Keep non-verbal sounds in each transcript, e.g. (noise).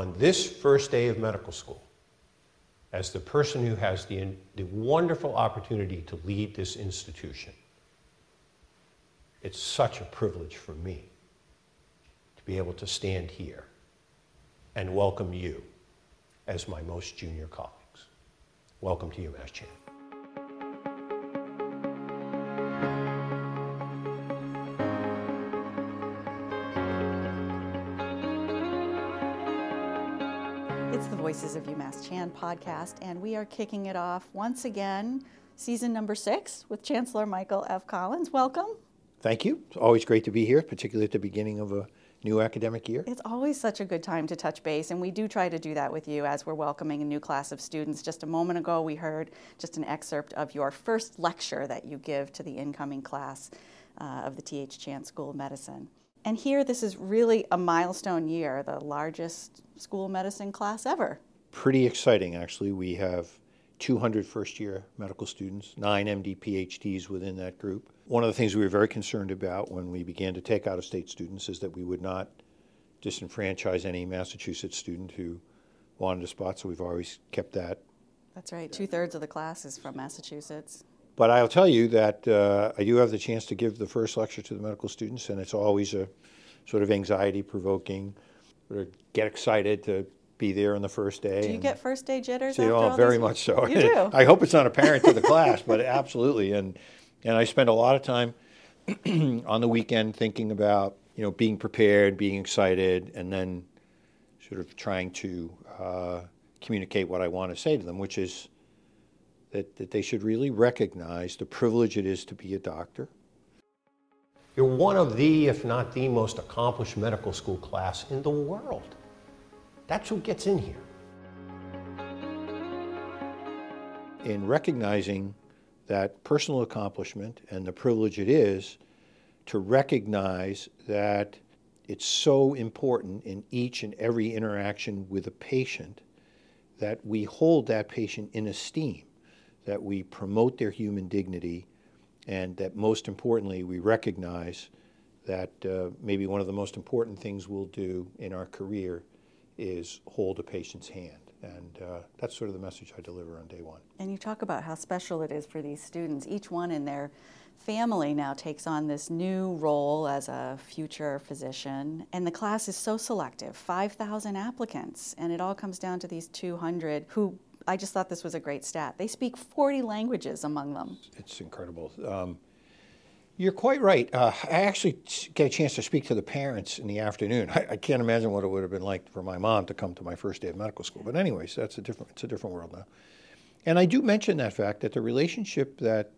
on this first day of medical school, as the person who has the, the wonderful opportunity to lead this institution, it's such a privilege for me to be able to stand here and welcome you as my most junior colleagues. Welcome to UMass Chan. It's Voices of UMass Chan podcast, and we are kicking it off once again, season number six, with Chancellor Michael F. Collins. Welcome. Thank you. It's always great to be here, particularly at the beginning of a new academic year. It's always such a good time to touch base, and we do try to do that with you as we're welcoming a new class of students. Just a moment ago, we heard just an excerpt of your first lecture that you give to the incoming class uh, of the T.H. Chan School of Medicine. And here, this is really a milestone year, the largest school of medicine class ever. Pretty exciting, actually. We have 200 first year medical students, nine MD PhDs within that group. One of the things we were very concerned about when we began to take out of state students is that we would not disenfranchise any Massachusetts student who wanted a spot, so we've always kept that. That's right, two thirds of the class is from Massachusetts. But I'll tell you that uh, I do have the chance to give the first lecture to the medical students, and it's always a sort of anxiety provoking, sort of get excited to be there on the first day. Do you get first day jitters? So, after oh, all very these- much so. You do. (laughs) I hope it's not apparent to the class, but (laughs) absolutely. And and I spend a lot of time (clears throat) on the weekend thinking about you know being prepared, being excited, and then sort of trying to uh, communicate what I want to say to them, which is that, that they should really recognize the privilege it is to be a doctor. You're one of the, if not the most accomplished medical school class in the world. That's who gets in here. in recognizing that personal accomplishment and the privilege it is to recognize that it's so important in each and every interaction with a patient that we hold that patient in esteem, that we promote their human dignity, and that most importantly, we recognize that uh, maybe one of the most important things we'll do in our career is hold a patient's hand. And uh, that's sort of the message I deliver on day one. And you talk about how special it is for these students. Each one in their family now takes on this new role as a future physician. And the class is so selective 5,000 applicants. And it all comes down to these 200 who I just thought this was a great stat. They speak 40 languages among them. It's incredible. Um, you're quite right. Uh, I actually get a chance to speak to the parents in the afternoon. I, I can't imagine what it would have been like for my mom to come to my first day of medical school. But anyways, that's a different. It's a different world now. And I do mention that fact that the relationship that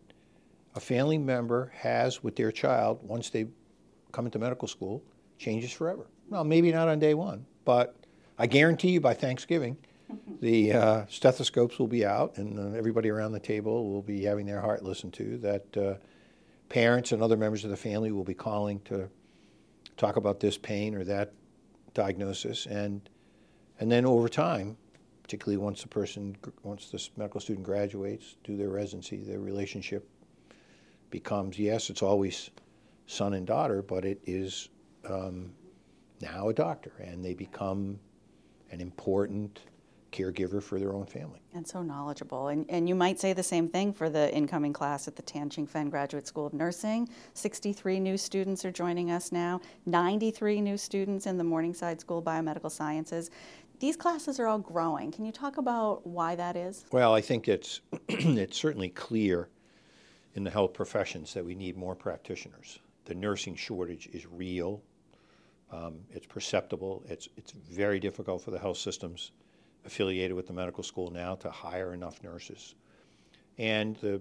a family member has with their child once they come into medical school changes forever. Well, maybe not on day one, but I guarantee you by Thanksgiving, (laughs) the uh, stethoscopes will be out and uh, everybody around the table will be having their heart listened to. That uh, parents and other members of the family will be calling to talk about this pain or that diagnosis, and and then over time, particularly once the person, once this medical student graduates, do their residency, their relationship becomes yes, it's always son and daughter, but it is um, now a doctor, and they become an important caregiver for their own family. And so knowledgeable. And, and you might say the same thing for the incoming class at the Tan Chingfen Graduate School of Nursing. 63 new students are joining us now, 93 new students in the Morningside School of Biomedical Sciences. These classes are all growing. Can you talk about why that is? Well, I think it's (clears throat) it's certainly clear in the health professions that we need more practitioners. The nursing shortage is real. Um, it's perceptible. It's it's very difficult for the health systems affiliated with the medical school now to hire enough nurses. And the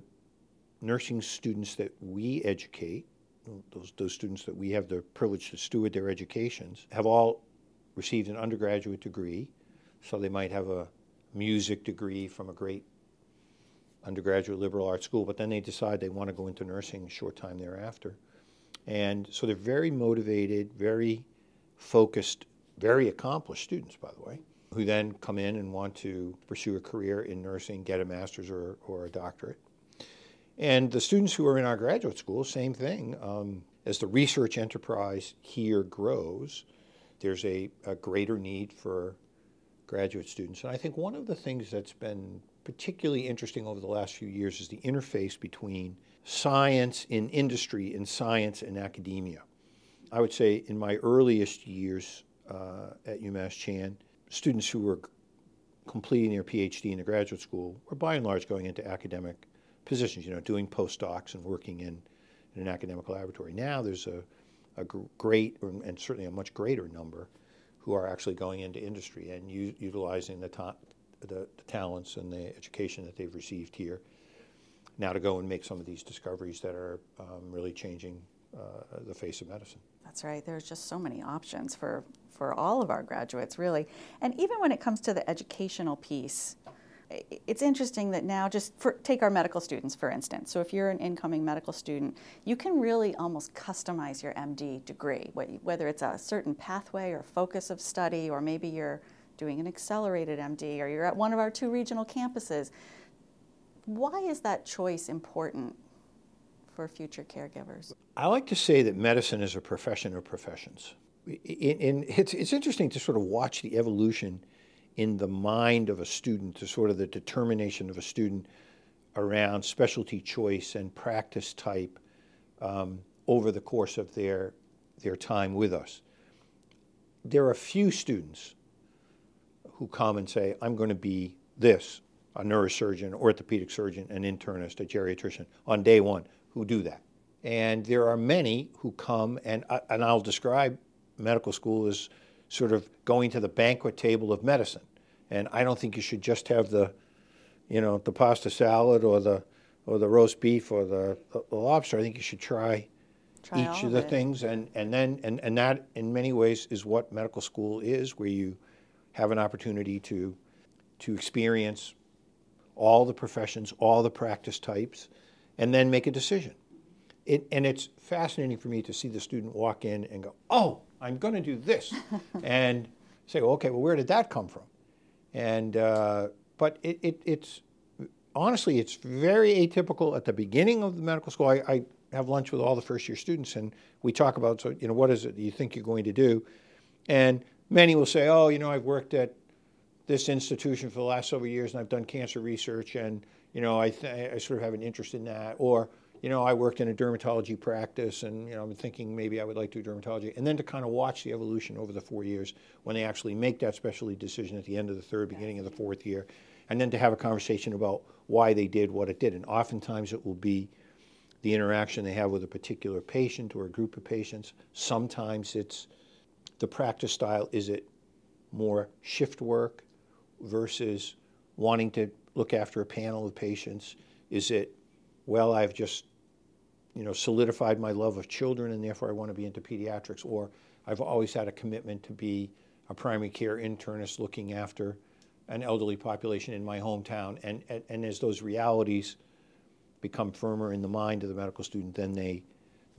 nursing students that we educate, those, those students that we have the privilege to steward their educations, have all received an undergraduate degree. So they might have a music degree from a great undergraduate liberal arts school, but then they decide they want to go into nursing a short time thereafter. And so they're very motivated, very focused, very accomplished students, by the way who then come in and want to pursue a career in nursing, get a master's or, or a doctorate. And the students who are in our graduate school, same thing. Um, as the research enterprise here grows, there's a, a, greater need for graduate students. And I think one of the things that's been particularly interesting over the last few years is the interface between science in industry and science in academia. I would say in my earliest years uh, at UMass Chan, students who were completing their PhD in the graduate school were by and large going into academic positions, you know, doing postdocs and working in, in an academic laboratory. Now there's a, a great, and certainly a much greater number, who are actually going into industry and u- utilizing the, ta- the, the, talents and the education that they've received here now to go and make some of these discoveries that are um, really changing uh, the face of medicine. That's right. There's just so many options for, for all of our graduates, really. And even when it comes to the educational piece, it's interesting that now just for, take our medical students for instance so if you're an incoming medical student you can really almost customize your md degree whether it's a certain pathway or focus of study or maybe you're doing an accelerated md or you're at one of our two regional campuses why is that choice important for future caregivers? I like to say that medicine is a profession of professions. In, it's, it's interesting to sort of watch the evolution in the mind of a student, to sort of the determination of a student around specialty choice and practice type um, over the course of their, their time with us. There are few students who come and say, I'm going to be this a neurosurgeon, orthopedic surgeon, an internist, a geriatrician on day one who do that. And there are many who come, and, uh, and I'll describe medical school as sort of going to the banquet table of medicine. And I don't think you should just have the, you know, the pasta salad or the or the roast beef or the, the lobster. I think you should try, try each of the it. things, and and then and, and that in many ways is what medical school is, where you have an opportunity to to experience all the professions, all the practice types, and then make a decision. It, and it's fascinating for me to see the student walk in and go, "Oh, I'm going to do this," (laughs) and say, well, "Okay, well, where did that come from?" And uh, but it, it, it's honestly, it's very atypical at the beginning of the medical school. I, I have lunch with all the first year students, and we talk about, so you know, what is it you think you're going to do? And many will say, oh, you know, I've worked at this institution for the last several years, and I've done cancer research, and you know, I, th- I sort of have an interest in that, or you know, I worked in a dermatology practice and, you know, I'm thinking maybe I would like to do dermatology. And then to kind of watch the evolution over the four years when they actually make that specialty decision at the end of the third, beginning of the fourth year. And then to have a conversation about why they did what it did. And oftentimes it will be the interaction they have with a particular patient or a group of patients. Sometimes it's the practice style. Is it more shift work versus wanting to look after a panel of patients? Is it, well, I've just you know, solidified my love of children and therefore I want to be into pediatrics. Or I've always had a commitment to be a primary care internist looking after an elderly population in my hometown. And, and, and as those realities become firmer in the mind of the medical student, then they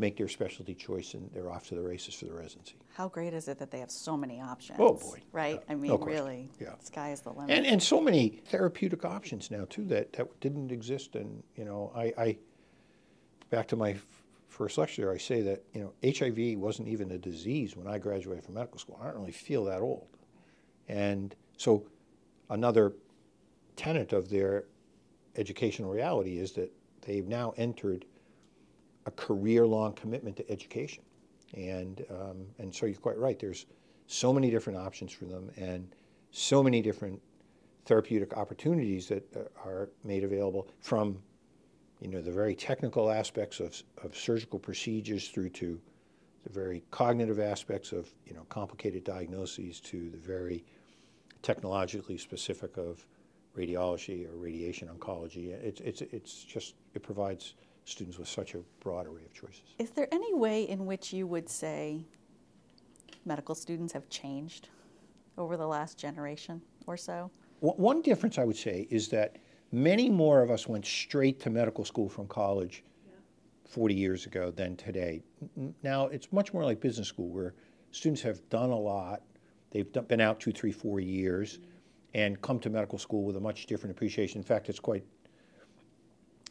make their specialty choice and they're off to the races for the residency. How great is it that they have so many options? Oh boy. Right? Yeah, I mean, no really, yeah. sky is the limit. And, and so many therapeutic options now too that, that didn't exist. And, you know, I, I back to my f- first lecture, I say that you know HIV wasn't even a disease when I graduated from medical school. I don't really feel that old, and so another tenet of their educational reality is that they've now entered a career-long commitment to education, and um, and so you're quite right. There's so many different options for them, and so many different therapeutic opportunities that uh, are made available from you know, the very technical aspects of, of surgical procedures through to the very cognitive aspects of, you know, complicated diagnoses to the very technologically specific of radiology or radiation oncology. It's, it's, it's just, it provides students with such a broad array of choices. Is there any way in which you would say medical students have changed over the last generation or so? One difference I would say is that many more of us went straight to medical school from college 40 years ago than today. Now it's much more like business school where students have done a lot. They've been out two, three, four years and come to medical school with a much different appreciation. In fact, it's quite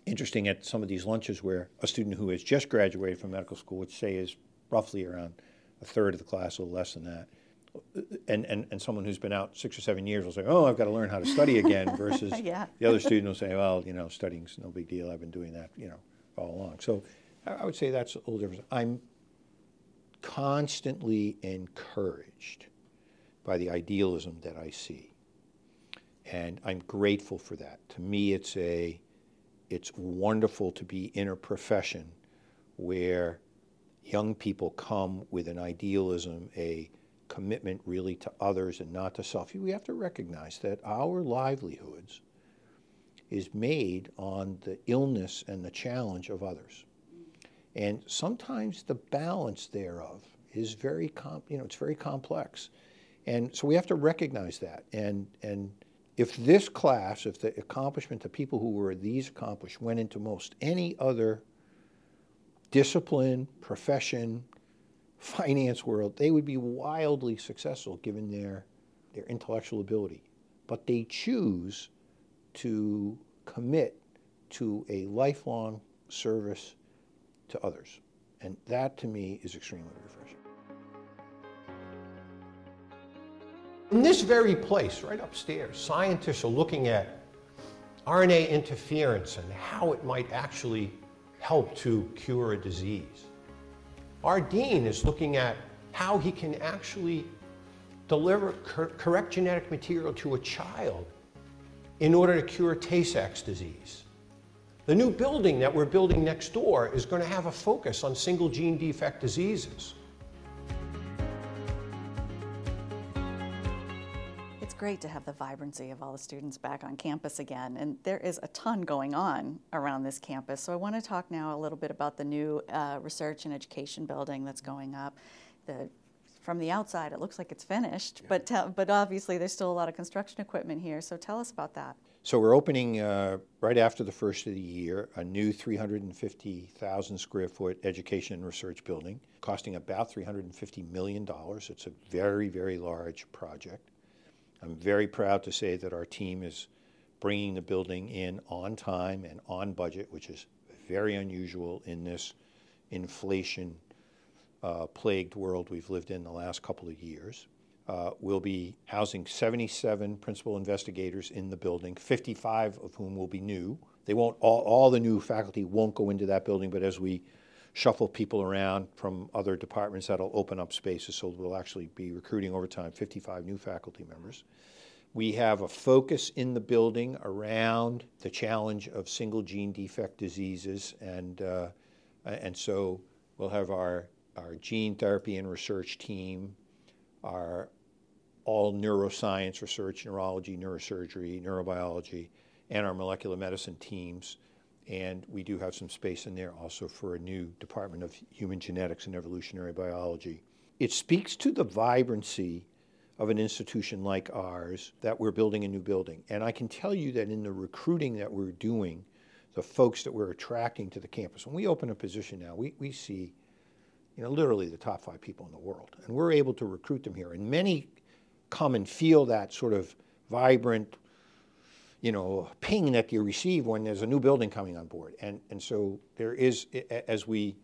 interesting at some of these lunches where a student who has just graduated from medical school, which say is roughly around a third of the class, a little less than that, and, and, and someone who's been out six or seven years will say, oh, I've got to learn how to study again, (laughs) versus Yeah. the other student will say, well, you know, studying's no big deal. I've been doing that, you know, all along. So I I would say that's a little different. I'm constantly encouraged by the idealism that I see. And I'm grateful for that. To me, it's a, it's wonderful to be in a profession where young people come with an idealism, a commitment really to others and not to self. We have to recognize that our livelihoods is made on the illness and the challenge of others. And sometimes the balance thereof is very, you know, it's very complex. And so we have to recognize that. And, and if this class, if the accomplishment, the people who were these accomplished went into most any other discipline, profession, finance world, they would be wildly successful given their, their intellectual ability. But they choose to commit to a lifelong service to others. And that to me is extremely refreshing. In this very place, right upstairs, scientists are looking at RNA interference and how it might actually help to cure a disease. Our dean is looking at how he can actually deliver cor- correct genetic material to a child in order to cure Tay Sachs disease. The new building that we're building next door is going to have a focus on single gene defect diseases. Great to have the vibrancy of all the students back on campus again, and there is a ton going on around this campus. So I want to talk now a little bit about the new uh, research and education building that's going up. The from the outside, it looks like it's finished, but tell, but obviously there's still a lot of construction equipment here. So tell us about that. So we're opening uh, right after the first of the year a new 350,000 square foot education and research building, costing about 350 million dollars. It's a very very large project. I'm very proud to say that our team is bringing the building in on time and on budget, which is very unusual in this inflation uh, plagued world we've lived in the last couple of years. Uh, we'll be housing 77 principal investigators in the building, 55 of whom will be new. They won't all, all the new faculty won't go into that building, but as we shuffle people around from other departments, that'll open up spaces. So we'll actually be recruiting over time 55 new faculty members. We have a focus in the building around the challenge of single gene defect diseases, and uh, and so we'll have our our gene therapy and research team, our all neuroscience research, neurology, neurosurgery, neurobiology, and our molecular medicine teams. And we do have some space in there also for a new Department of Human Genetics and Evolutionary Biology. It speaks to the vibrancy of an institution like ours that we're building a new building. And I can tell you that in the recruiting that we're doing, the folks that we're attracting to the campus, when we open a position now, we, we see you know, literally the top five people in the world. And we're able to recruit them here. And many come and feel that sort of vibrant, you know, ping that you receive when there's a new building coming on board. And, and so there is, as we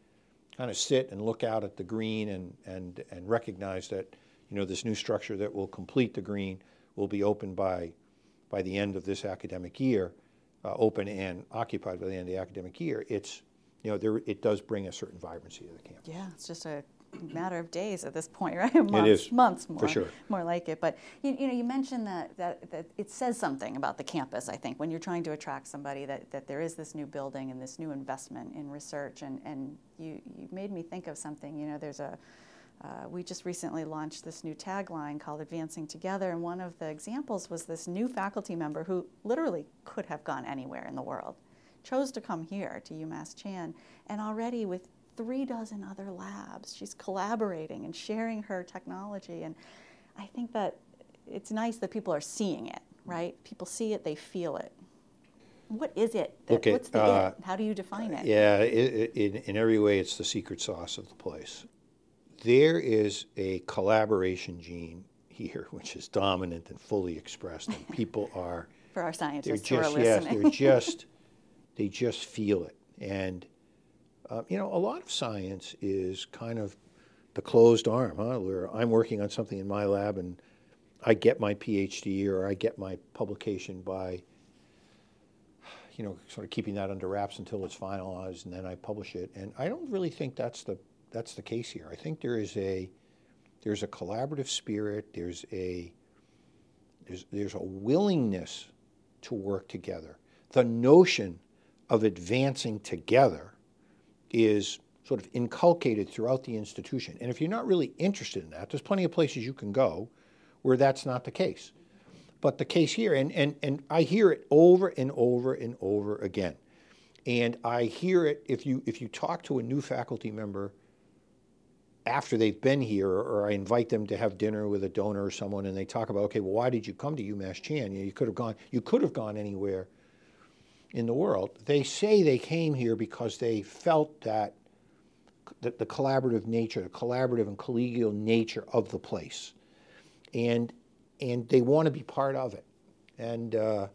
kind of sit and look out at the green and, and, and recognize that, you know, this new structure that will complete the green will be open by, by the end of this academic year, uh, open and occupied by the end of the academic year, it's, you know, there, it does bring a certain vibrancy to the campus. Yeah, it's just a matter of days at this point, (laughs) right? months, is, months more, for sure. more like it. But you, you know, you mentioned that, that that it says something about the campus. I think when you're trying to attract somebody, that, that there is this new building and this new investment in research, and and you you made me think of something. You know, there's a uh, we just recently launched this new tagline called Advancing Together, and one of the examples was this new faculty member who literally could have gone anywhere in the world, chose to come here to UMass Chan, and already with three dozen other labs, she's collaborating and sharing her technology. And I think that it's nice that people are seeing it, right? People see it, they feel it. What is it? That, Okay, what's the uh, it? How do you define it? Yeah, i i in, in every way, it's the secret sauce of the place. There is a collaboration gene here, (laughs) which is dominant and fully expressed, and people (laughs) are For our they're scientists who are just yes, they're just (laughs) they just feel it, and uh, you know, a lot of science is kind of the closed arm, huh? Where I'm working on something in my lab and I get my PhD or I get my publication by, you know, sort of keeping that under wraps until it's finalized and then I publish it. And I don't really think that's the that's the case here. I think there is a there's a collaborative spirit. There's a there's, there's a willingness to work together. The notion of advancing together is sort of inculcated throughout the institution. And if you're not really interested in that, there's plenty of places you can go where that's not the case. But the case here, and, and, and I hear it over and over and over again. And I hear it if you if you talk to a new faculty member after they've been here, or I invite them to have dinner with a donor or someone, and they talk about, okay, well, why did you come to UMass Chan? You, could have gone, you could have gone anywhere in the world. They say they came here because they felt that the, the collaborative nature, the collaborative and collegial nature of the place, and and they want to be part of it, and uh,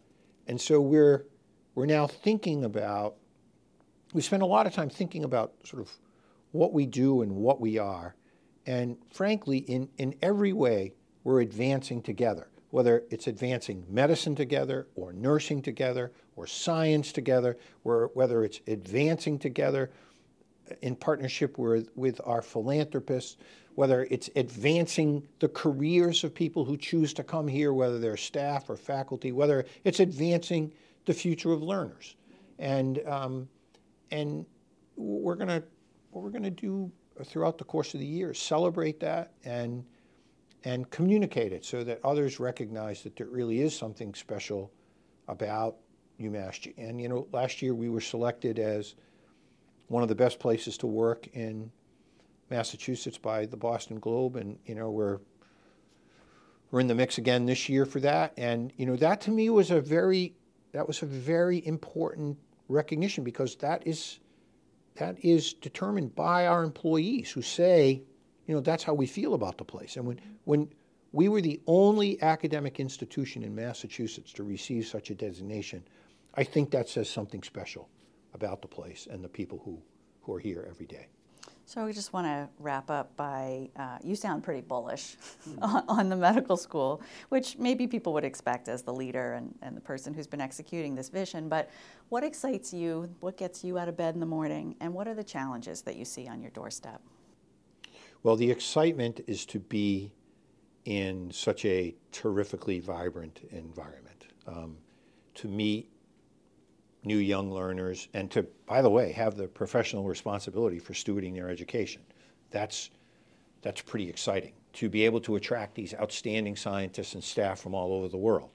and so we're we're now thinking about. We spend a lot of time thinking about sort of what we do and what we are. And frankly, in, in every way, we're advancing together, whether it's advancing medicine together, or nursing together, or science together, or whether it's advancing together in partnership with, with our philanthropists, whether it's advancing the careers of people who choose to come here, whether they're staff or faculty, whether it's advancing the future of learners. And, um, and we're going to what we're going to do throughout the course of the year celebrate that and and communicate it so that others recognize that there really is something special about UMass. And you know, last year we were selected as one of the best places to work in Massachusetts by the Boston Globe, and you know we're we're in the mix again this year for that. And you know that to me was a very that was a very important recognition because that is that is determined by our employees who say, you know, that's how we feel about the place. And when, when we were the only academic institution in Massachusetts to receive such a designation, I think that says something special about the place and the people who, who are here every day. So we just want to wrap up by uh, you sound pretty bullish (laughs) on, on, the medical school, which maybe people would expect as the leader and, and the person who's been executing this vision. But what excites you? What gets you out of bed in the morning? And what are the challenges that you see on your doorstep? Well, the excitement is to be in such a terrifically vibrant environment, um, to meet new young learners and to, by the way, have the professional responsibility for stewarding their education. That's, that's pretty exciting to be able to attract these outstanding scientists and staff from all over the world.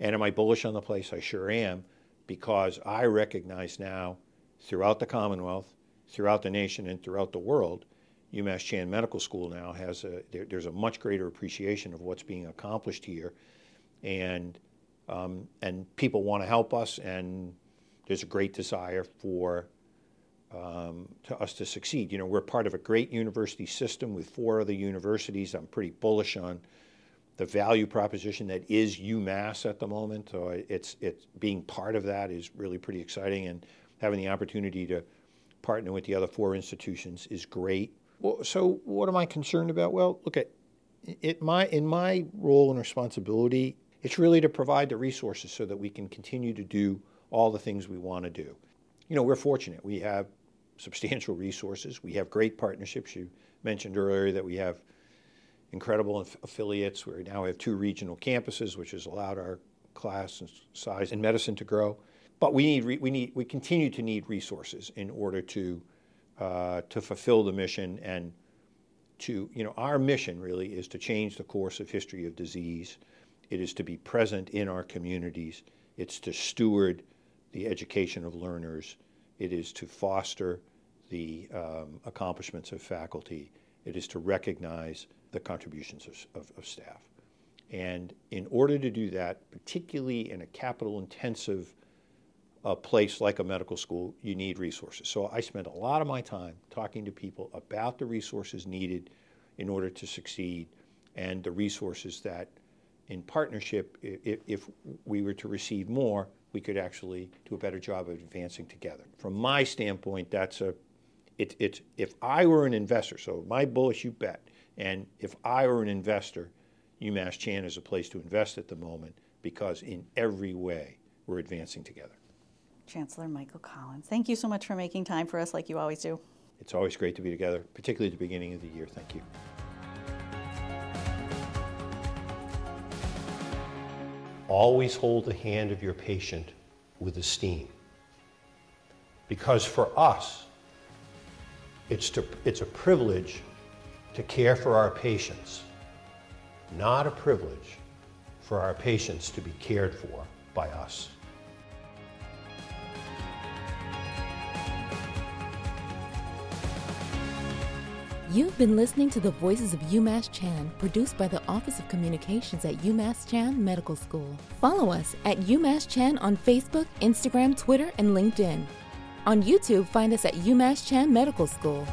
And am I bullish on the place? I sure am, because I recognize now throughout the Commonwealth, throughout the nation, and throughout the world, UMass Chan Medical School now has a, there, there's a much greater appreciation of what's being accomplished here. And, um, and people want to help us, and there's a great desire for um, to us to succeed. You know, we're part of a great university system with four other universities. I'm pretty bullish on the value proposition that is UMass at the moment. So it's it's being part of that is really pretty exciting, and having the opportunity to partner with the other four institutions is great. So what am I concerned about? Well, look at it. My in my role and responsibility, it's really to provide the resources so that we can continue to do all the things we want to do. You know, we're fortunate. We have substantial resources. We have great partnerships. You mentioned earlier that we have incredible affiliates. We now have two regional campuses, which has allowed our class and size in medicine to grow. But we need we need we continue to need resources in order to uh, to fulfill the mission and to you know our mission really is to change the course of history of disease. It is to be present in our communities. It's to steward the education of learners. It is to foster the um, accomplishments of faculty. It is to recognize the contributions of, of, of, staff. And in order to do that, particularly in a capital intensive uh, place like a medical school, you need resources. So I spend a lot of my time talking to people about the resources needed in order to succeed and the resources that in partnership, if, if we were to receive more, we could actually do a better job of advancing together. From my standpoint, that's a it, it's if I were an investor, so my bullish you bet, and if I were an investor, UMass Chan is a place to invest at the moment because in every way we're advancing together. Chancellor Michael Collins, thank you so much for making time for us like you always do. It's always great to be together, particularly at the beginning of the year. Thank you. Always hold the hand of your patient with esteem. Because for us, it's, to, it's a privilege to care for our patients, not a privilege for our patients to be cared for by us. You've been listening to the Voices of UMass Chan, produced by the Office of Communications at UMass Chan Medical School. Follow us at UMass Chan on Facebook, Instagram, Twitter, and LinkedIn. On YouTube, find us at UMass Chan Medical School.